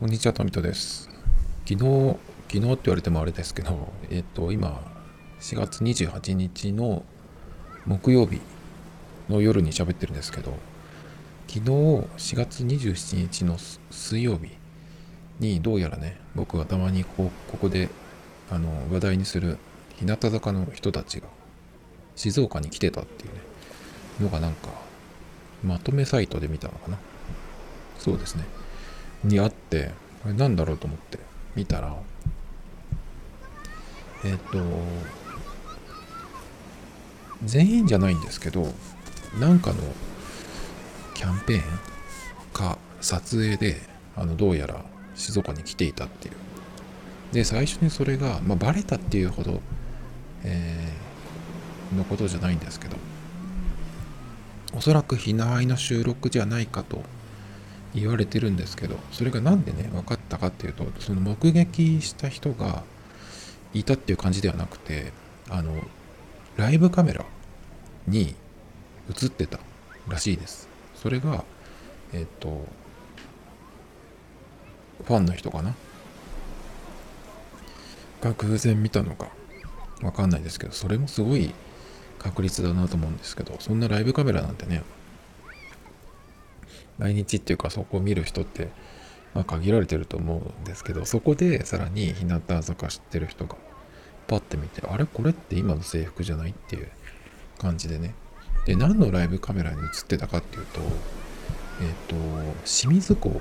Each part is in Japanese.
こんにちは、トミトです。昨日、昨日って言われてもあれですけど、えっ、と、今、4月28日の木曜日の夜に喋ってるんですけど、昨日4月27日の水曜日にどうやらね、僕がたまにこここであの話題にする日向坂の人たちが静岡に来てたっていうね、のがなんかまとめサイトで見たのかな。そうですね。にあって、これなんだろうと思って見たら、えっ、と、全員じゃないんですけど、なんかのキャンペーンか撮影で、あの、どうやら静岡に来ていたっていう。で、最初にそれが、まあ、バレたっていうほど、えー、のことじゃないんですけど、おそらくひなあいの収録じゃないかと言われてるんですけどそれが何でね分かったかっていうとその目撃した人がいたっていう感じではなくてあのライブカメラに映ってたらしいです。それがえっ、とファンの人かな？が偶然見たのかわかんないですけどそれもすごい確率だなと思うんですけどそんなライブカメラなんてね毎日っていうかそこを見る人って、まあ、限られてると思うんですけどそこでさらに日向坂知ってる人がパッて見てあれ？これって今の制服じゃないっていう感じでね。で何のライブカメラに映ってたかっていうとえっ、ー、と清水港。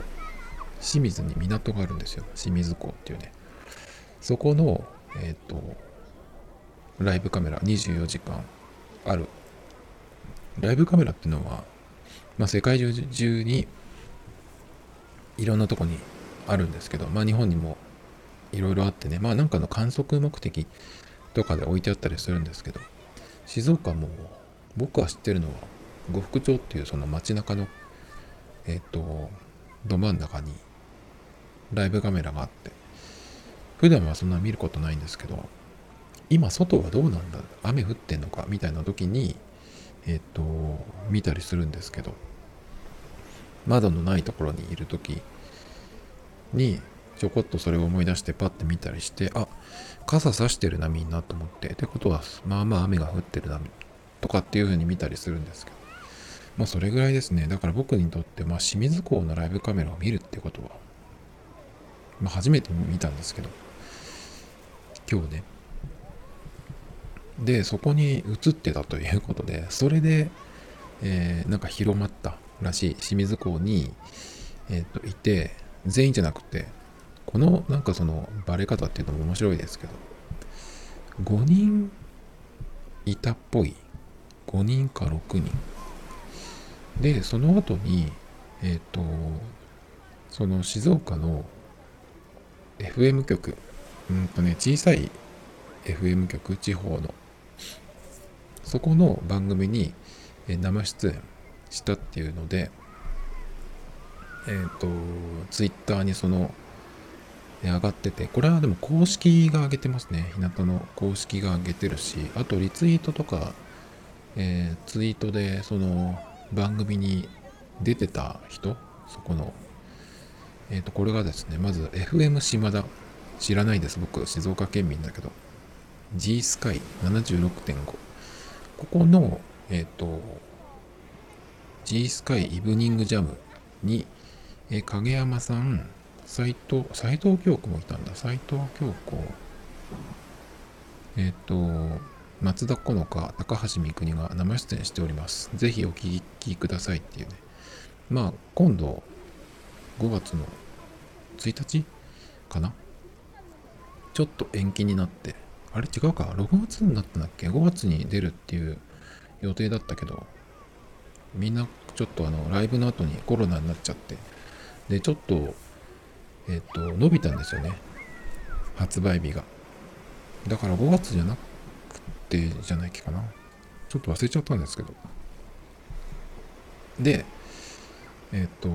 清水に港があるんですよ。清水港っていうね。そこのえっ、ー、とライブカメラ24時間ある。ライブカメラっていうのはまあ、世界中にいろんなとこにあるんですけど、まあ、日本にもいろいろあってね、まあなんかの観測目的とかで置いてあったりするんですけど、静岡も僕は知ってるのは呉服町っていうその街中のえっ、とど真ん中にライブカメラがあって普段はそんな見ることないんですけど今外はどうなんだ雨降ってんのかみたいな時にえっ、と見たりするんですけど窓のないところにいる時にちょこっとそれを思い出してパッて見たりしてあ傘さしてるなみんなと思ってってことはまあまあ雨が降ってるなとかっていう風に見たりするんですけど。まあそれぐらいですね。だから僕にとってまあ清水港のライブカメラを見るってことはまあ初めて見たんですけど。今日ね。でそこに映ってたということでそれで、えー、なんか広まったらしい清水港に、えー、といて全員じゃなくてこのなんかそのバレ方っていうのも面白いですけど5人いたっぽい。5人か6人。でその後にえっ、ー、とその静岡の FM 局。うんとね小さい FM 局地方の。そこの番組に生出演。したっていうので、えっ、ー、と、ツイッターにその、上がってて、これはでも公式が上げてますね。日向の公式が上げてるし、あとリツイートとか、えー、ツイートでその番組に出てた人、そこの、えっ、ー、と、これがですね、まず FM 島田。知らないです。僕、静岡県民だけど。G スカイ76.5。ここの、えっ、ー、と、G スカイイブニングジャムに、え影山さん、斎藤、斎藤京子もいたんだ。斎藤京子。えっ、ー、と、松田好花、高橋三国が生出演しております。ぜひお聞きくださいっていうね。まあ、今度、5月の1日かな？ちょっと延期になって、あれ？違うか ?6 月になったんだっけ ?5 月に出るっていう予定だったけど、みんなちょっとあのライブの後にコロナになっちゃって。でちょっとえっ、と伸びたんですよね。発売日が。だから5月じゃなくてじゃないっけかな。ちょっと忘れちゃったんですけど。でえっ、と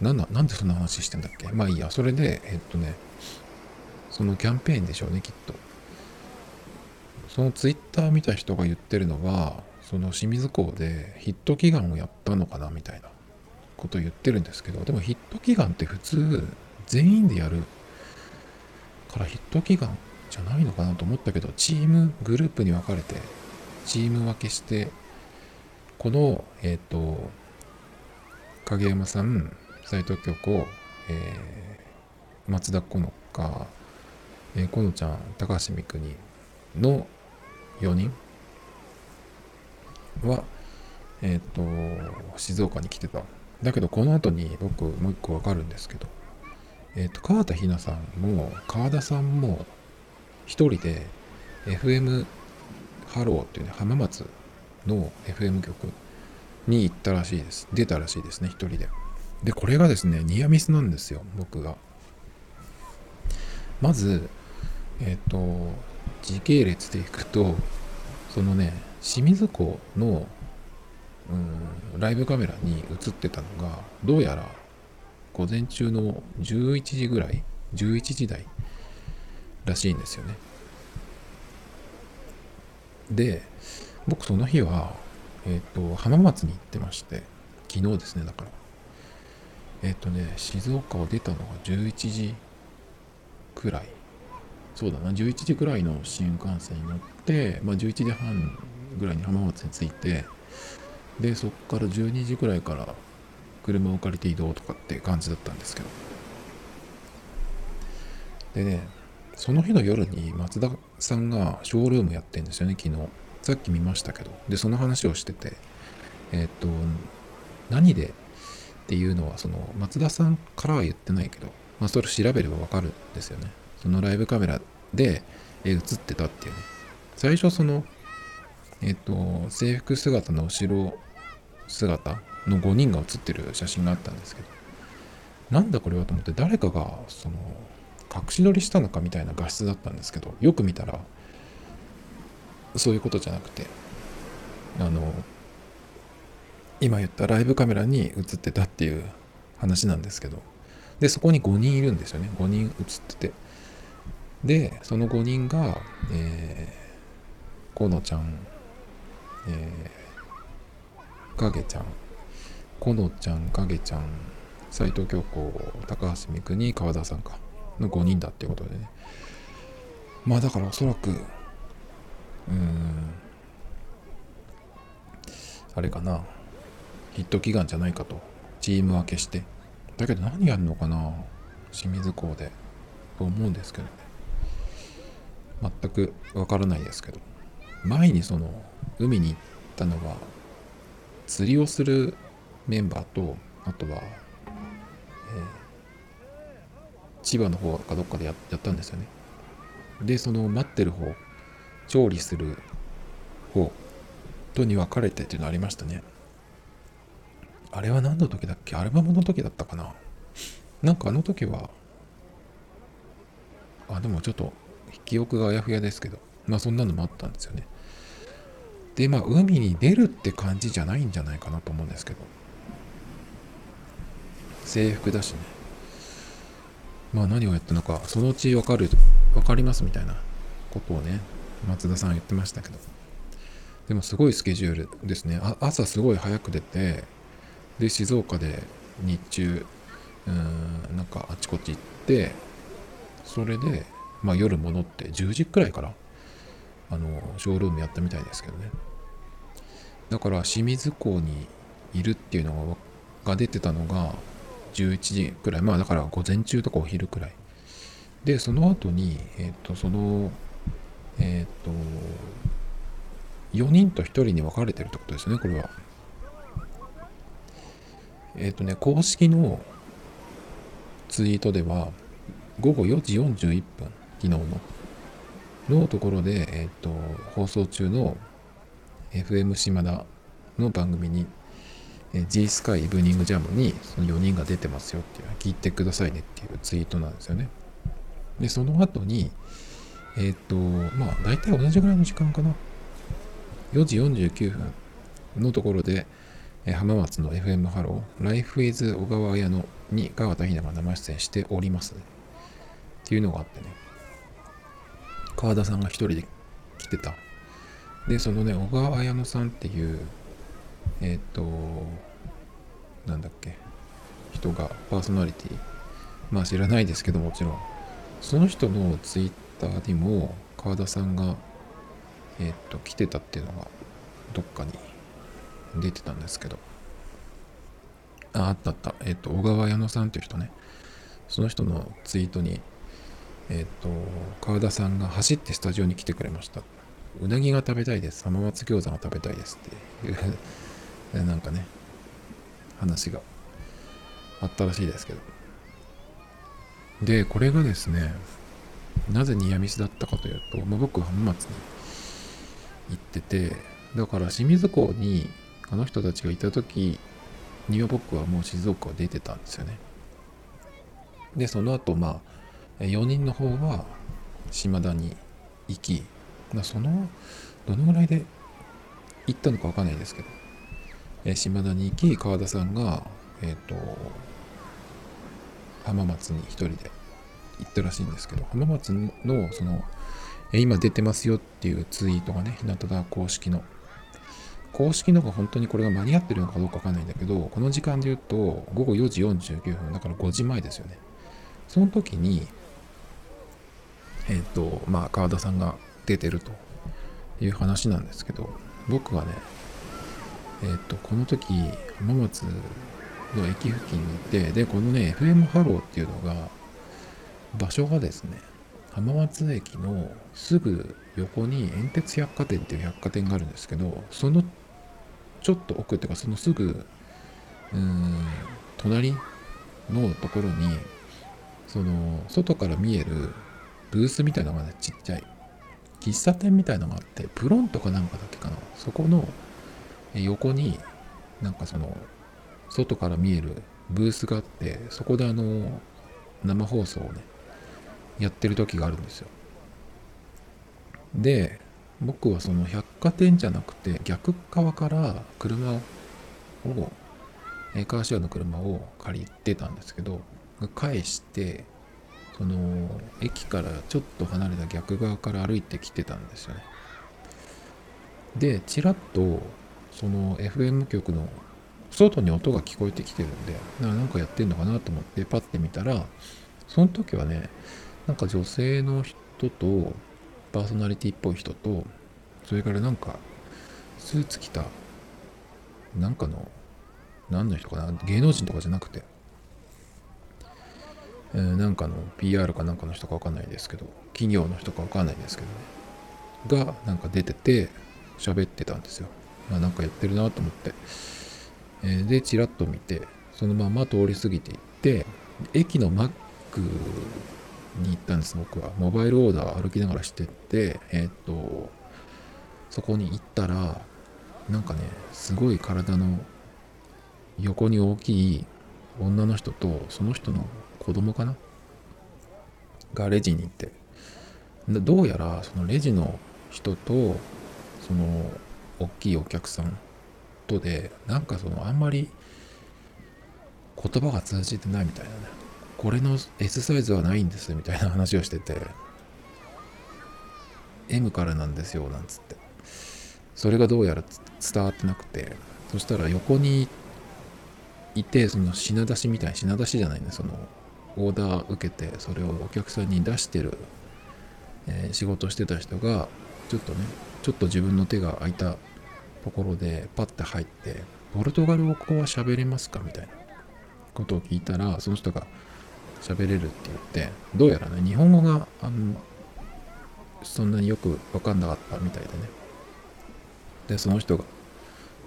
なんだなんでそんな話してんだっけ？まあいいや。それでえっ、とねそのキャンペーンでしょうねきっと。そのツイッター見た人が言ってるのはその清水港でヒット祈願をやったのかなみたいなことを言ってるんですけどでもヒット祈願って普通全員でやるからヒット祈願じゃないのかなと思ったけど、チーム、グループに分かれて、チーム分けして、この、えっ、ー、と、影山さん、斎藤京子、えー、松田好花、えー、このちゃん、髙橋未来虹の4人は、えっ、ー、と、静岡に来てた。だけど、この後に僕、もう一個わかるんですけど、えっ、ー、と、河田陽菜さんも、河田さんも、一人で、FM ハローっていうね、浜松の FM 局に行ったらしいです。出たらしいですね、一人で。で、これがですね、ニアミスなんですよ、僕が。まず、えっ、ー、と、時系列でいくと、そのね、清水港の、うん、ライブカメラに映ってたのが、どうやら午前中の11時ぐらい、11時台らしいんですよね。で、僕その日は、えっ、ー、と、浜松に行ってまして、昨日ですね、だから。えっ、ー、とね、静岡を出たのが11時くらい。そうだな、11時くらいの新幹線に乗って、まあ、11時半ぐらいに浜松に着いて、で、そこから12時くらいから車を借りて移動とかって感じだったんですけど。でね、その日の夜に松田さんがショールームやってんですよね、昨日。さっき見ましたけど。で、その話をしてて、えっ、と、何で？っていうのは、その松田さんからは言ってないけど、まあ、それ調べればわかるんですよね。そのライブカメラで映ってたっていうね。最初その、えっ、と、制服姿の後ろ姿の5人が写ってる写真があったんですけど、なんだこれはと思って誰かがその隠し撮りしたのかみたいな画質だったんですけど、よく見たら、そういうことじゃなくて、あの、今言ったライブカメラに映ってたっていう話なんですけど、で、そこに5人いるんですよね。5人映ってて。で、その5人が、えー、このちゃん、えー、影ちゃん、このちゃん、影ちゃん、斎藤京子、高橋美久に川田さんか、の5人だっていうことでね。まあだからおそらく、うーん、あれかな、ヒット祈願じゃないかと、チーム分けして。だけど何やるのかな、清水港で、と思うんですけどね。全くわからないですけど前にその海に行ったのは釣りをするメンバーとあとは、えー、千葉の方かどっかでやったんですよね。でその待ってる方調理する方とに分かれてっていうのありましたね。あれは何の時だっけ？アルバムの時だったかな？なんかあの時はあでもちょっと記憶があやふやですけど、まあそんなのもあったんですよね。で、まあ海に出るって感じじゃないんじゃないかなと思うんですけど、制服だしね。まあ何をやったのか、そのうちわかる、わかりますみたいなことをね、松田さん言ってましたけど。でもすごいスケジュールですね。朝すごい早く出て、で、静岡で日中、うーん、なんかあちこち行って、それで、まあ、夜戻って10時くらいからあのショールームやったみたいですけどね。だから清水港にいるっていうのが出てたのが11時くらい。まあだから午前中とかお昼くらい。でその後にえっ、ー、とそのえっ、ー、と4人と1人に分かれてるってことですねこれは。えっ、ー、とね公式のツイートでは午後4時41分昨日の、のところで、えっ、と、放送中の FM 島田の番組に、え G スカイイブニングジャムにその4人が出てますよっていう、聞いてくださいねっていうツイートなんですよね。で、その後に、えっ、と、まあ、大体同じぐらいの時間かな。4時49分のところで、え浜松の FM ハロー、Life is 小川綾乃に河田陽菜が生出演しております、っていうのがあってね。河田さんが一人で来てた。で、そのね、小川綾乃さんっていう、えっ、ー、と、なんだっけ、人がパーソナリティ。まあ知らないですけどもちろん。その人のツイッターにも川田さんがえっ、と来てたっていうのがどっかに出てたんですけど。ああったあった。えっ、と小川矢野さんっていう人ね。その人のツイートにえっ、と川田さんが走ってスタジオに来てくれました。うなぎが食べたいです。浜松餃子が食べたいですっていう。なんかね話があったらしいですけど。でこれがですねなぜニアミスだったかというと、まあ、僕浜松に行っててだから清水港にあの人たちがいた時には僕はもう静岡を出てたんですよね。でその後まあ4人の方は島田に行きまあそのどのぐらいで行ったのか分かんないですけど、え島田に行き川田さんがえっ、ー、と浜松に一人で行ったらしいんですけど浜松のそのえ今出てますよっていうツイートがね日向田公式の公式のが本当にこれが間に合ってるのかどうかわかんないんだけどこの時間で言うと午後4時49分だから5時前ですよね。その時にえっ、ー、とまあ川田さんが出てるという話なんですけど僕はねえっ、ー、とこの時浜松の駅付近にいてでこのね FM ハローっていうのが場所がですね浜松駅のすぐ横に遠鉄百貨店っていう百貨店があるんですけどそのちょっと奥っていうかそのすぐうん隣のところにその外から見えるブースみたいなのがねちっちゃい。喫茶店みたいなのがあってプロンとかなんかだっけかな。そこの横になんかその外から見えるブースがあってそこであの生放送をねやってる時があるんですよ。で僕はその百貨店じゃなくて逆側から車をカーシェアの車を借りてたんですけど返してその駅からちょっと離れた逆側から歩いてきてたんですよね。でちらっとその FM 局の外に音が聞こえてきてるんでなんかやってんのかなと思ってパッて見たらその時はねなんか女性の人とパーソナリティっぽい人とそれからなんかスーツ着たなんかの何の人かな芸能人とかじゃなくて、えー、なんかの PR かなんかの人かわかんないですけど企業の人かわかんないですけどね。がなんか出てて喋ってたんですよ。まあなんかやってるなと思って、えー、でチラッと見てそのまま通り過ぎていって駅のマックに行ったんです。僕は。モバイルオーダー歩きながらしてってえっ、とそこに行ったらなんかねすごい体の横に大きい女の人とその人の子供かな？がレジに行って。どうやらそのレジの人とその大きいお客さんとでなんかそのあんまり言葉が通じてないみたいなね。これの S サイズはないんですみたいな 話をしてて。M からなんですよなんつって。それがどうやら伝わってなくて。そしたら横にいてその品出しみたいな品出しじゃないねそのオーダー受けてそれをお客さんに出してる、えー、仕事してた人がちょっとねちょっと自分の手が空いたところでパッて入ってポルトガル語は喋れますかみたいなことを聞いたらその人が喋れるって言ってどうやらね日本語があのそんなによく分かんなかったみたいでね。でその人が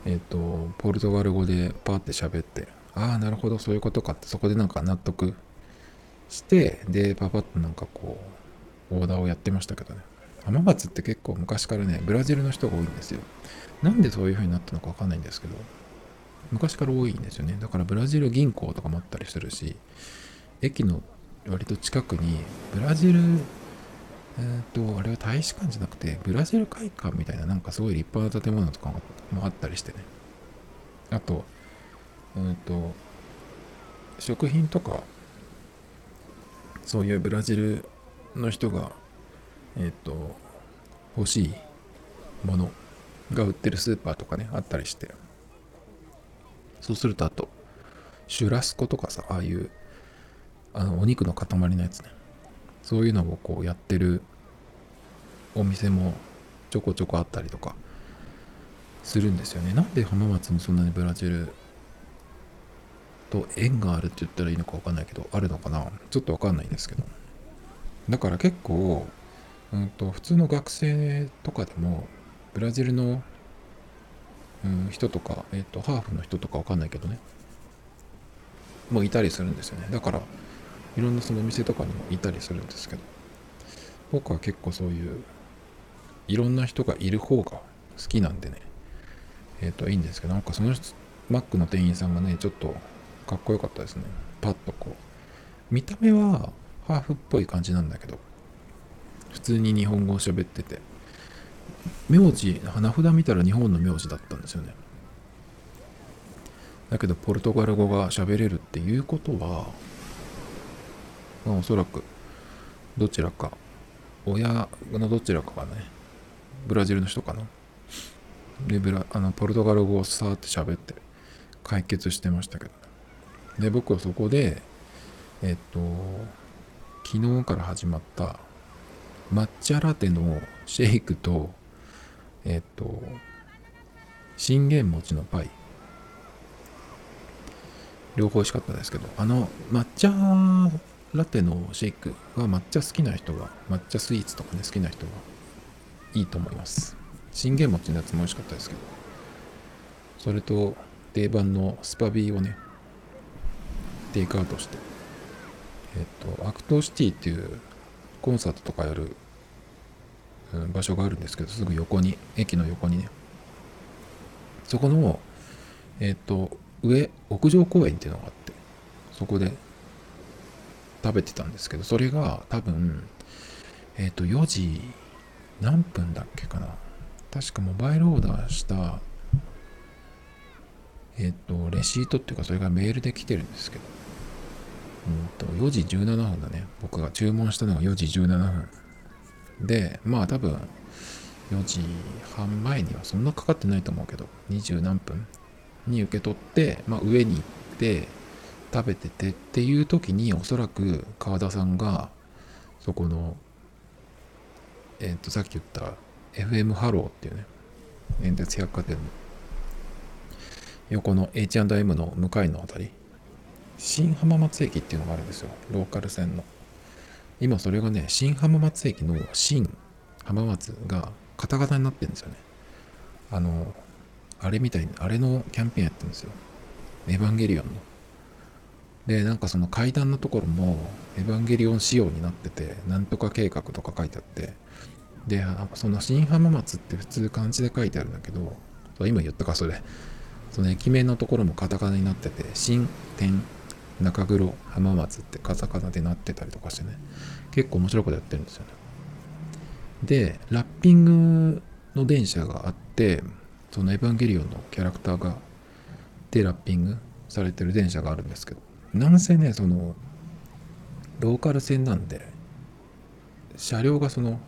えっ、ー、とポルトガル語でパーって喋ってああなるほどそういうことかってそこでなんか納得してでパパッとなんかこうオーダーをやってましたけどね。浜松って結構昔からねブラジルの人が多いんですよ。なんでそういう風になったのか分かんないんですけど昔から多いんですよね。だからブラジル銀行とかもあったりするし駅の割と近くにブラジルえっ、ー、とあれは大使館じゃなくてブラジル会館みたいななんかすごい立派な建物とかもあったりしてね。あとうんと食品とかそういうブラジルの人がえっ、ー、と欲しいものが売ってるスーパーとかねあったりして。そうするとあとシュラスコとかさああいうあのお肉の塊のやつね。そういうのをこうやってるお店もちょこちょこあったりとかするんですよね。なんで浜松にそんなにブラジルと縁があるって言ったらいいのか分かんないけどあるのかな。ちょっと分かんないんですけど。だから結構、うんと、普通の学生とかでもブラジルの、うん、人とか、えっ、とハーフの人とか分かんないけどね。もういたりするんですよね。だからいろんなそのお店とかにもいたりするんですけど。僕は結構そういういろんな人がいる方が好きなんでね。えっ、ー、といいんですけどなんかそのマックの店員さんがねちょっとかっこよかったですね。パッとこう。見た目はハーフっぽい感じなんだけど。普通に日本語を喋ってて。名字花札見たら日本の名字だったんですよね。だけどポルトガル語が喋れるっていうことはまあ、おそらくどちらか親のどちらかがねブラジルの人かな。でブラあのポルトガル語をさーって喋って解決してましたけど。で僕はそこでえっと昨日から始まった抹茶ラテのシェイクとえっと信玄餅のパイ両方美味しかったですけどあの抹茶ラテのシェイクは抹茶好きな人が、抹茶スイーツとかね、好きな人はいいと思います。信玄餅のやつも美味しかったですけど、それと定番のスパビーをね、テイクアウトして、えっと、アクトシティっていうコンサートとかやる、場所があるんですけど、すぐ横に、駅の横にね、そこの、えっと、上、屋上公園っていうのがあって、そこで食べてたんですけど、それが多分、えっ、と、4時何分だっけかな。確かモバイルオーダーした、えっ、と、レシートっていうか、それがメールで来てるんですけど、うんと、4時17分だね。僕が注文したのが4時17分。で、まあ多分、4時半前にはそんなかかってないと思うけど、20何分に受け取って、まあ上に行って、食べててっていう時におそらく川田さんがそこのえっ、ー、とさっき言った FM ハローっていうね遠鉄百貨店の横の H&M の向かいのあたり新浜松駅っていうのがあるんですよ。ローカル線の。今それがね新浜松駅の新浜松がカタカナになってるんですよね。あのあれみたいにあれのキャンペーンやってるんですよ。エヴァンゲリオンの。でなんかその階段のところもエヴァンゲリオン仕様になっててなんとか計画とか書いてあって。でその新浜松って普通漢字で書いてあるんだけど今言ったかそれ。その駅名のところもカタカナになってて新店中黒浜松ってカタカナでなってたりとかしてね。結構面白いことやってるんですよね。でラッピングの電車があってそのエヴァンゲリオンのキャラクターがでラッピングされてる電車があるんですけどなんせねそのローカル線なんで車両がその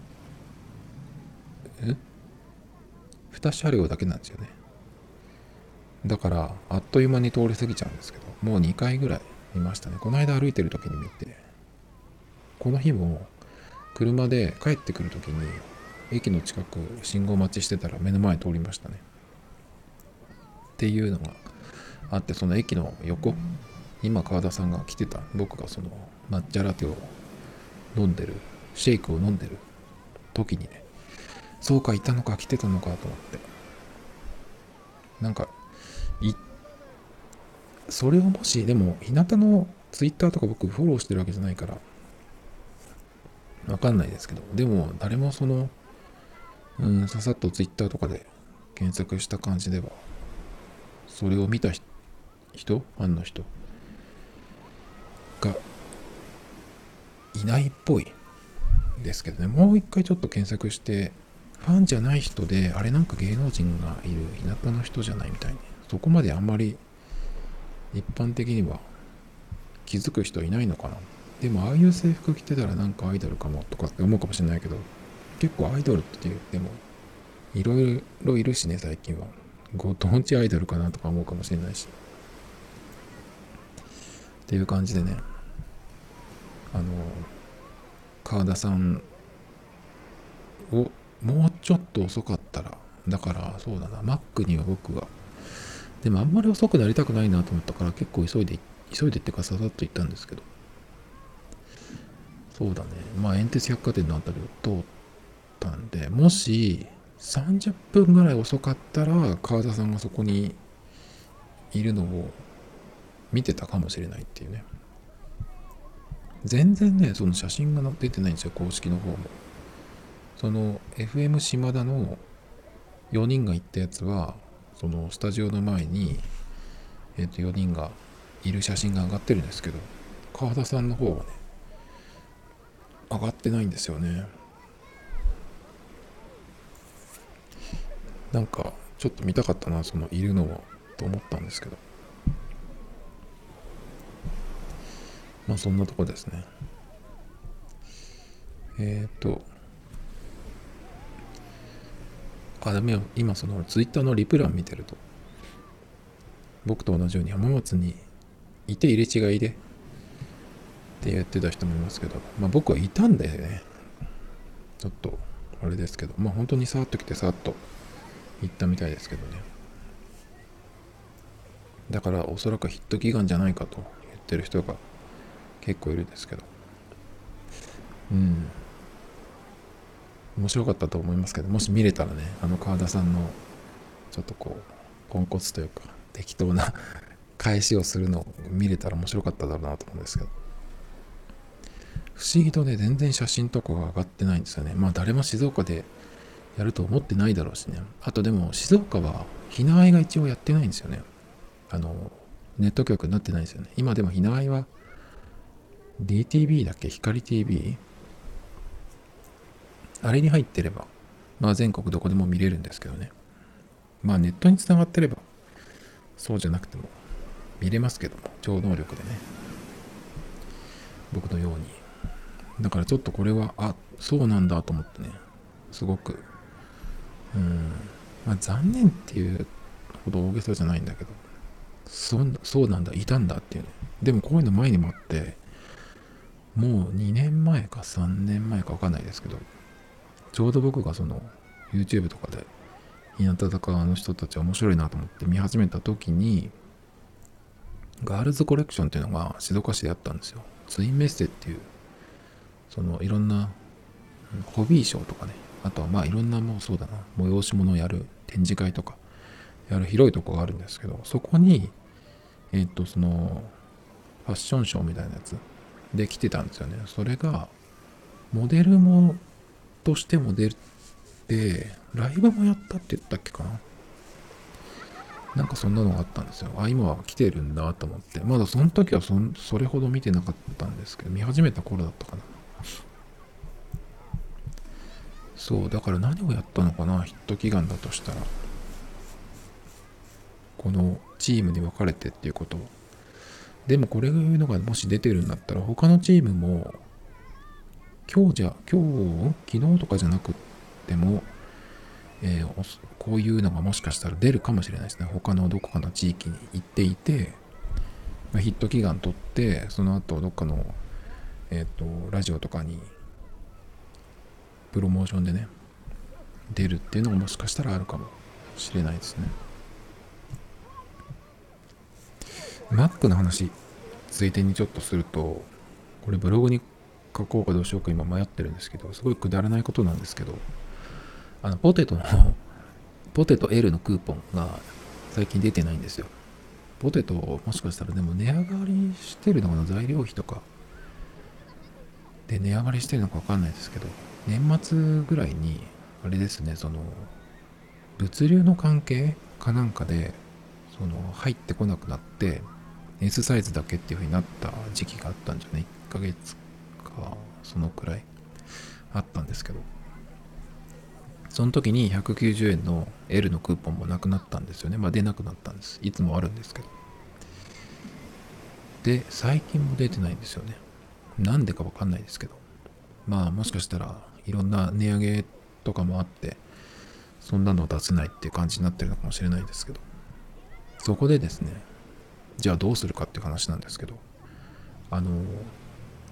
え？2車両だけなんですよね。だからあっという間に通り過ぎちゃうんですけどもう2回ぐらい見ましたね。この間歩いてる時に見てこの日も車で帰ってくる時に駅の近く信号待ちしてたら目の前通りましたね。っていうのがあってその駅の横今川田さんが来てた僕がその抹茶ラテを飲んでるシェイクを飲んでる時にねそうかいたのか来てたのかと思って。なんかそれをもしでも日向のツイッターとか僕フォローしてるわけじゃないからわかんないですけどでも誰もそのうんささっとツイッターとかで検索した感じではそれを見た人ファンの人がいないっぽいですけどね。もう一回ちょっと検索してファンじゃない人であれなんか芸能人がいる田舎の人じゃないみたいにそこまであんまり一般的には気づく人いないのかな？でもああいう制服着てたらなんかアイドルかもとかって思うかもしれないけど結構アイドルって言ってもいろいろいるしね最近は。ご当地アイドルかなとか思うかもしれないし。っていう感じでね。あの川田さんをもうちょっと遅かったらだからそうだなマックには僕がでもあんまり遅くなりたくないなと思ったから結構急いで急いでってかささっと行ったんですけど。そうだね。まあ煙鉄百貨店のあたりを通ったんでもし30分ぐらい遅かったら川田さんがそこにいるのを見てたかもしれないっていうね。全然ねその写真が出てないんですよ公式の方も。その FM 島田の4人が行ったやつはそのスタジオの前に、えー、と4人がいる写真が上がってるんですけど川田さんの方はね上がってないんですよね。なんかちょっと見たかったなそのいるのをと思ったんですけど。まあそんなとこですね。えっ、ー、とあ、ダメよ。今そのツイッターのリプ欄見てると、僕と同じように浜松にいて入れ違いでってやってた人もいますけど、まあ僕はいたんだよね。ちょっと、あれですけど、まあ本当にさーっと来てさーっと行ったみたいですけどね。だからおそらくヒット祈願じゃないかと言ってる人が結構いるんですけど。うん。面白かったと思いますけどもし見れたらねあの川田さんのちょっとこうポンコツというか適当な 返しをするのを見れたら面白かっただろうなと思うんですけど。不思議とね全然写真とかが上がってないんですよね。まあ誰も静岡でやると思ってないだろうしね。あとでも静岡はひなあいが一応やってないんですよね。あのネット局になってないんですよね。今でもひなあいは DTV だっけ？光 TV あれに入ってれば、まあ全国どこでも見れるんですけどね。まあネットにつながってれば、そうじゃなくても見れますけども、超能力でね。僕のように。だからちょっとこれは、あ、そうなんだと思ってね、すごく、うん、まあ残念っていうほど大げさじゃないんだけど、そそうなんだ、いたんだっていうね。でもこういうの前にもあって、もう2年前か3年前か分かんないですけど、ちょうど僕がその YouTube とかで日向坂の人たち面白いなと思って見始めた時にガールズコレクションっていうのが静岡市であったんですよ。ツインメッセっていうそのいろんなホビーショーとかねあとはまあいろんなもうそうだな催し物をやる展示会とかやる広いとこがあるんですけどそこにえっ、とそのファッションショーみたいなやつで来てたんですよね。それがモデルもとしても出て、ライブもやったって言ったっけかな。なんかそんなのがあったんですよ。あ、今は来てるんだと思って。まだその時はそそれほど見てなかったんですけど、見始めた頃だったかな。そう、だから何をやったのかな、ヒット祈願だとしたら。このチームに分かれてっていうことでもこれいうのがもし出てるんだったら他のチームも今日じゃ、今日、昨日とかじゃなくても、えー、こういうのがもしかしたら出るかもしれないですね。他のどこかの地域に行っていて、まあ、ヒット祈願取って、その後どっかの、えっ、ー、と、ラジオとかに、プロモーションでね、出るっていうのがもしかしたらあるかもしれないですね。Mac の話、ついでにちょっとすると、これブログに書こうかどうしようか今迷ってるんですけど、すごいくだらないことなんですけど、あの、ポテトの ポテト L のクーポンが最近出てないんですよ。ポテトもしかしたらでも値上がりしてるのかな材料費とか。で、値上がりしてるのかわかんないですけど、年末ぐらいに、あれですね、その、物流の関係かなんかで、その、入ってこなくなって、S サイズだけっていう風になった時期があったんじゃない ?1 ヶ月かそのくらいあったんですけどその時に190円の L のクーポンもなくなったんですよね。まあ出なくなったんです。いつもあるんですけど。で最近も出てないんですよね。なんでかわかんないですけど。まあもしかしたらいろんな値上げとかもあってそんなの出せないって感じになってるのかもしれないですけど。そこでですねじゃあどうするかって話なんですけど。あの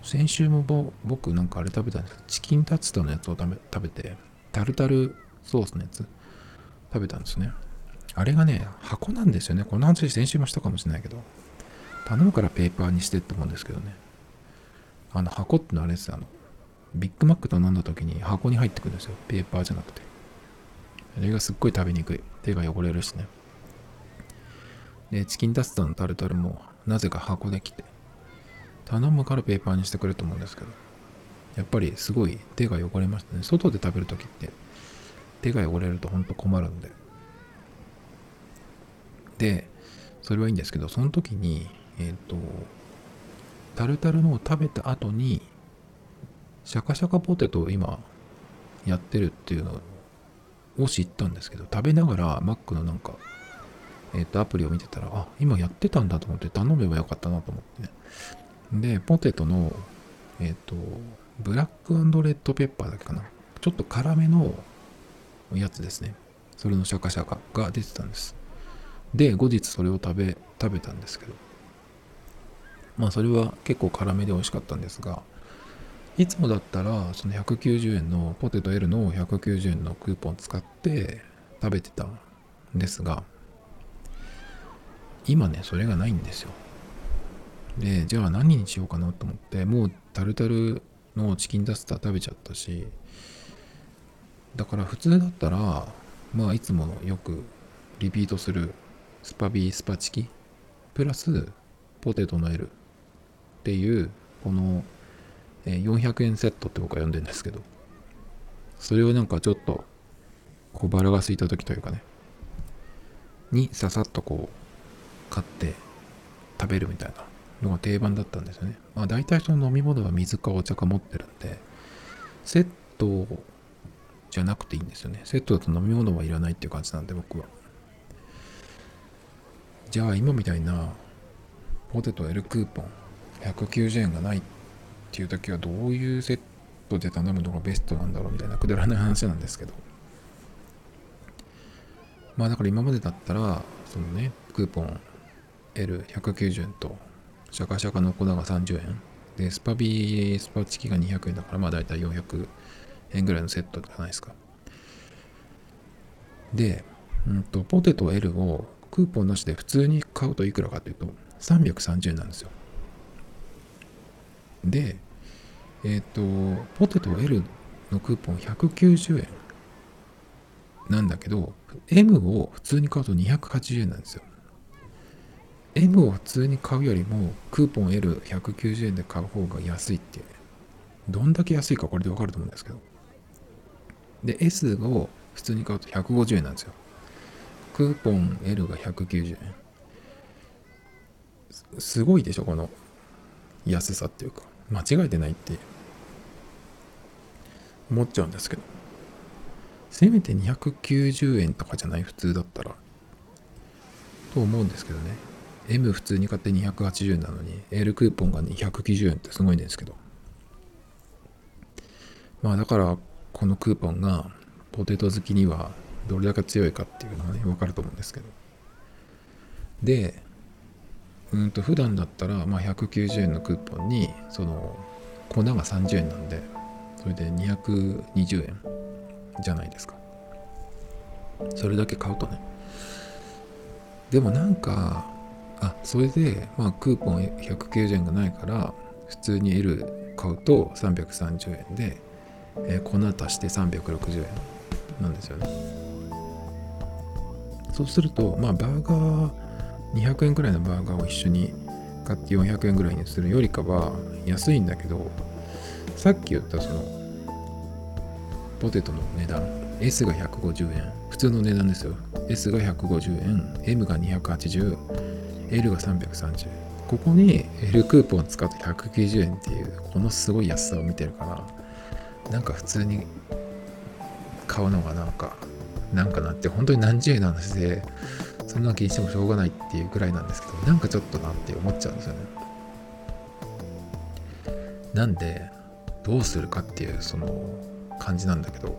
先週も僕なんかあれ食べたんです。けどチキンタツタのやつを食べ食べてタルタルソースのやつ食べたんですね。あれがね箱なんですよね。この話先週もしたかもしれないけど。頼むからペーパーにしてって思うんですけどね。あの箱ってのはあれですあのビッグマック頼んだ時に箱に入ってくるんですよ。ペーパーじゃなくて。あれがすっごい食べにくい。手が汚れるしね。でチキンタツタのタルタルもなぜか箱で来て。頼むからペーパーにしてくれると思うんですけど。やっぱりすごい手が汚れましたね。外で食べる時って手が汚れるとほんと困るんで。でそれはいいんですけどその時にえっ、ー、とタルタルのを食べた後にシャカシャカポテトを今やってるっていうのを知ったんですけど食べながらマックのなんかえっ、ー、とアプリを見てたらあ今やってたんだと思って頼めばよかったなと思って。ねでポテトのえっ、ー、とブラックレッドペッパーだけかな。ちょっと辛めのやつですね。それのシャカシャカが出てたんです。で後日それを食べ食べたんですけど。まあそれは結構辛めで美味しかったんですがいつもだったらその190円のポテト L の190円のクーポン使って食べてたんですが今ねそれがないんですよ。でじゃあ何にしようかなと思ってもうタルタルのチキンダスター食べちゃったしだから普通だったらまあいつものよくリピートするスパビースパチキプラスポテトの L っていうこの400円セットって僕は呼んでるんですけどそれをなんかちょっと小腹が空いた時というかねにささっとこう買って食べるみたいな。のが定番だったんですよね。まあ大体その飲み物は水かお茶か持ってるんでセットじゃなくていいんですよね。セットだと飲み物はいらないっていう感じなんで僕は。じゃあ今みたいなポテト L クーポン190円がないっていう時はどういうセットで頼むのがベストなんだろうみたいなくだらない話なんですけど。まあだから今までだったらそのねクーポン L190 円とシャカシャカの粉が30円でスパビースパチキが200円だからまあ大体400円ぐらいのセットじゃないですかで、うんと、ポテト L をクーポンなしで普通に買うといくらかというと330円なんですよ。で、えっ、ー、と、ポテト L のクーポン190円なんだけど、M を普通に買うと280円なんですよ。M を普通に買うよりもクーポン L190 円で買う方が安いって、どんだけ安いかこれでわかると思うんですけど。で、S を普通に買うと150円なんですよ。クーポン L が190円。すごいでしょ、この安さっていうか。間違えてないって思っちゃうんですけど。せめて290円とかじゃない普通だったら。と思うんですけどね。M 普通に買って280円なのに、L クーポンが290円ってすごいんですけど。まあだから、このクーポンがポテト好きにはどれだけ強いかっていうのがね、わかると思うんですけど。で、うんと普段だったら、まあ、190円のクーポンにその粉が30円なんでそれで220円じゃないですかそれだけ買うとねでもなんかあそれでまあクーポン190円がないから普通に L 買うと330円で、えー、粉足して360円なんですよね。そうするとまあバーガー200円くらいのバーガーを一緒に買って400円ぐらいにするよりかは安いんだけどさっき言ったそのポテトの値段 S が150円。普通の値段ですよ。S が150円 M が280 L が330ここに L クーポン使って190円っていうこのすごい安さを見てるからなんか普通に買うのがなんかなんかなって本当に何十円の話でそんな気にしてもしょうがないっていうぐらいなんですけどなんかちょっとなって思っちゃうんですよね。なんでどうするかっていうその感じなんだけど。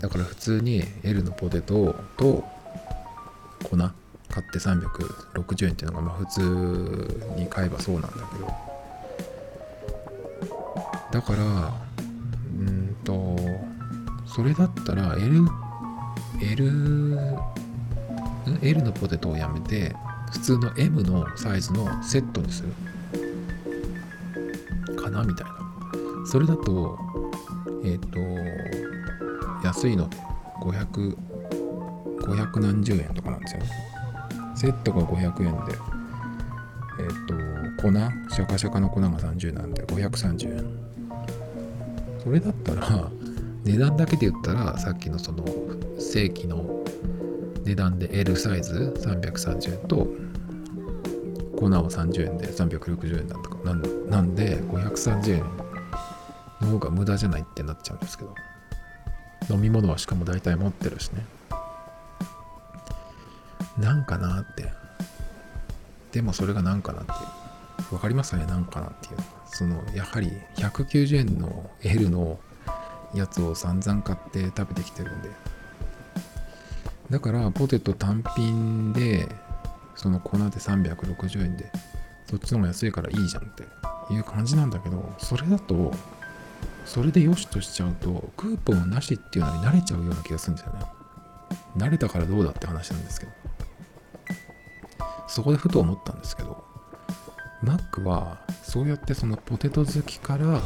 だから普通に L のポテトと粉買って360円っていうのがまあ普通に買えばそうなんだけど。だからうんとそれだったら L L L のポテトをやめて普通の M のサイズのセットにする。かなみたいな。それだとえっ、と安いので500 500何十円とかなんですよね。セットが500円で。えっ、と粉？シャカシャカの粉が30なんで530円。それだったら値段だけで言ったらさっきのその正規の値段で L サイズ？330円と粉を30円で360円だとか。ななんで530円の方が無駄じゃないってなっちゃうんですけど。飲み物はしかも大体持ってるしね。なんかなって。でもそれがなんかなって。いうわかりますかね。なんかなっていう。そのやはり190円の L のやつを散々買って食べてきてるんで。だからポテト単品でその粉で360円でそっちの方が安いからいいじゃんっていう感じなんだけどそれだとそれで良しとしちゃうとクーポンなしっていうのに慣れちゃうような気がするんですよね。慣れたからどうだって話なんですけど。そこでふと思ったんですけどマックはそうやってそのポテト好きから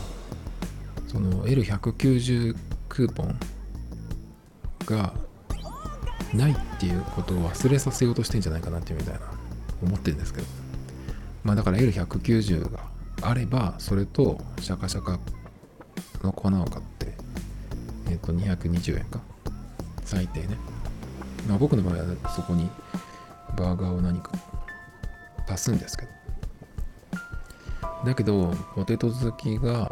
その L190 クーポンがないっていうことを忘れさせようとしてんじゃないかなっていうみたいな思ってるんですけど。まあだから L190 があればそれとシャカシャカの粉を買ってえっ、と220円か。最低ね。まあ僕の場合はそこにバーガーを何か足すんですけど。だけどポテト好きが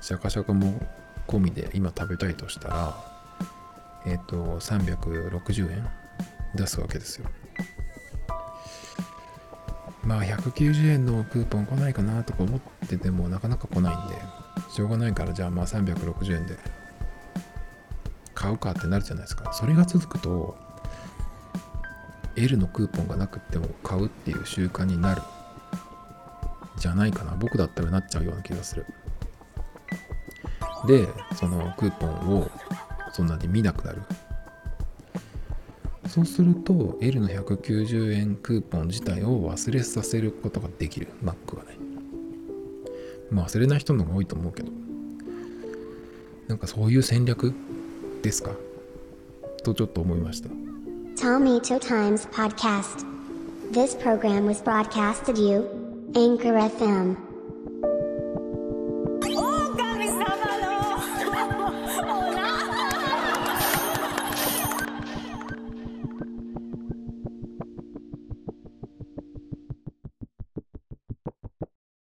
シャカシャカも込みで今食べたいとしたらえっ、と360円出すわけですよ。まあ190円のクーポン来ないかなとか思っててもなかなか来ないんでしょうがないからじゃあまあ360円で買うかってなるじゃないですか。それが続くと L のクーポンがなくても買うっていう習慣になるじゃないかな。僕だったらなっちゃうような気がする。でそのクーポンをそんなに見なくなる。そうすると L の190円クーポン自体を忘れさせることができる。Mac はね。まあ忘れない人の方が多いと思うけど。なんかそういう戦略ですか？とちょっと思いました。Tomito Times Podcast. This program was broadcasted you, Anchor FM.